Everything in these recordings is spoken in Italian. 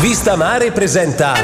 Vista Mare presenta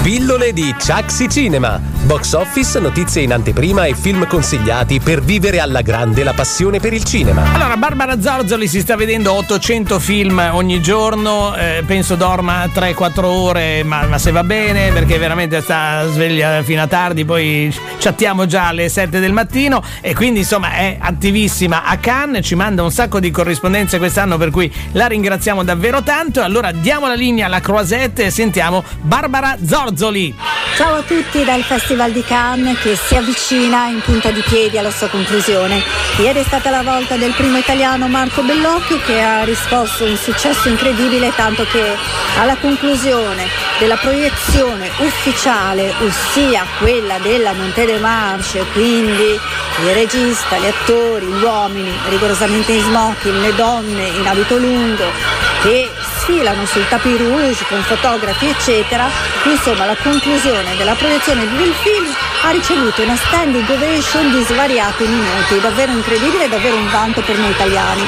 Pillole di Chaxi Cinema. Box office, notizie in anteprima e film consigliati per vivere alla grande la passione per il cinema. Allora, Barbara Zorzoli si sta vedendo 800 film ogni giorno, eh, penso dorma 3-4 ore, ma, ma, se va bene, perché veramente sta sveglia fino a tardi, poi chattiamo già alle 7 del mattino e quindi insomma è attivissima a Cannes, ci manda un sacco di corrispondenze quest'anno per cui la ringraziamo davvero tanto. Allora diamo la linea alla Croisette e sentiamo Barbara Zorzoli. Ciao a tutti dal Festival di Cannes che si avvicina in punta di piedi alla sua conclusione. Ieri è stata la volta del primo italiano Marco Bellocchio che ha riscosso un successo incredibile tanto che alla conclusione della proiezione ufficiale, ossia quella della Monte de Marche, quindi il regista, gli attori, gli uomini rigorosamente in smoking, le donne in abito lungo che sfilano sul tapis rouge con fotografi eccetera, insomma la conclusione della proiezione del film ha ricevuto una standing ovation di svariati minuti, davvero incredibile, davvero un vanto per noi italiani.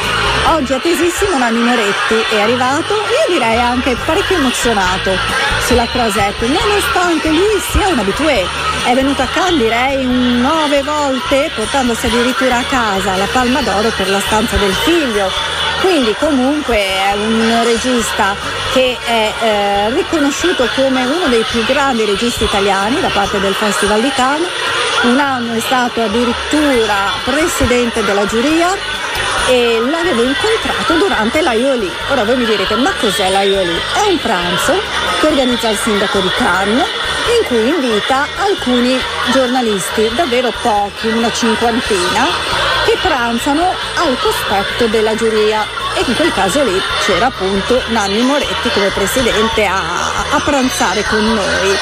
Oggi attesissimo Nanni Moretti è arrivato, io direi anche parecchio emozionato sulla Croisette, nonostante lui sia un abitué. È venuto a Cannes direi nove volte, portandosi addirittura a casa la Palma d'Oro per la stanza del figlio quindi comunque è un regista che è eh, riconosciuto come uno dei più grandi registi italiani da parte del Festival di Cannes. Un anno è stato addirittura presidente della giuria e l'avevo incontrato durante l'Aioli. Ora voi mi direte, ma cos'è l'Aioli? È un pranzo che organizza il sindaco di Cannes in cui invita alcuni giornalisti, davvero pochi, una cinquantina, pranzano al cospetto della giuria e in quel caso lì c'era appunto Nanni Moretti come presidente a, a pranzare con noi.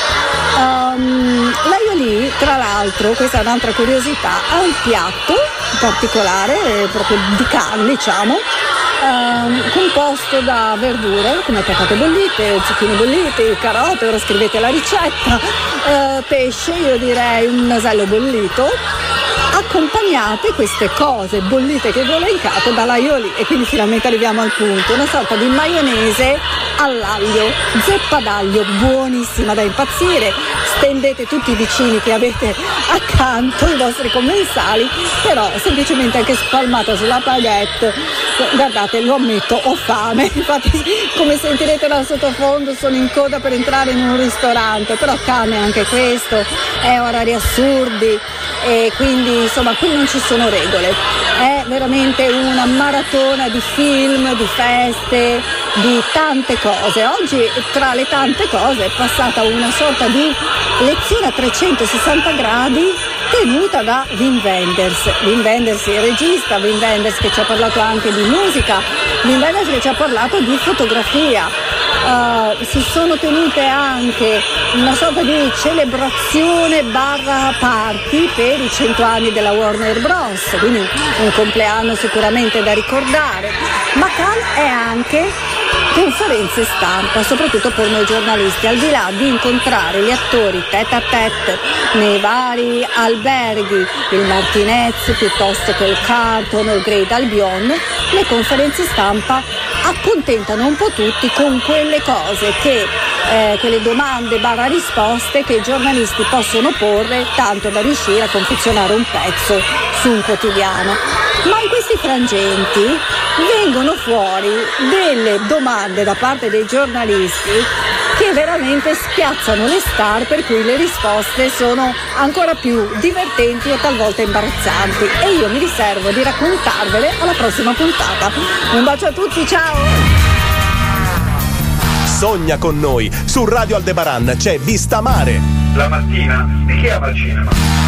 Um, L'Aioli, tra l'altro, questa è un'altra curiosità, ha un piatto particolare, proprio di carne diciamo, ehm, composto da verdure come patate bollite, zucchine bollite, carote, ora scrivete la ricetta, eh, pesce, io direi un nasello bollito accompagnate queste cose bollite che vi ho elencato dall'aioli e quindi finalmente arriviamo al punto, una sorta di maionese all'aglio, zeppa d'aglio buonissima da impazzire, stendete tutti i vicini che avete accanto, i vostri commensali, però semplicemente anche spalmata sulla baguette, guardate lo ammetto, ho fame, infatti come sentirete dal sottofondo sono in coda per entrare in un ristorante, però cane anche questo, è orari assurdi. E quindi insomma qui non ci sono regole, è veramente una maratona di film, di feste, di tante cose. Oggi tra le tante cose è passata una sorta di lezione a 360 gradi tenuta da Wim Wenders. Wim Wenders il regista, Wim Wenders che ci ha parlato anche di musica, Wim Wenders che ci ha parlato di fotografia. Uh, si sono tenute anche una sorta di celebrazione barra party per i 100 anni della Warner Bros. Quindi un compleanno sicuramente da ricordare. Ma Cannes è anche conferenze stampa, soprattutto per noi giornalisti, al di là di incontrare gli attori tête a tête nei vari alberghi, il Martinez piuttosto che il Carton o il Great Albion, le conferenze stampa accontentano un po' tutti con quelle cose che eh, quelle domande barra risposte che i giornalisti possono porre tanto da riuscire a confezionare un pezzo su un quotidiano. Ma in questi frangenti vengono fuori delle domande da parte dei giornalisti che veramente spiazzano le star per cui le risposte sono ancora più divertenti e talvolta imbarazzanti e io mi riservo di raccontarvele alla prossima puntata. Un bacio a tutti, ciao! Sogna con noi, su Radio Aldebaran c'è Vista Mare. La mattina, di chi ama il cinema?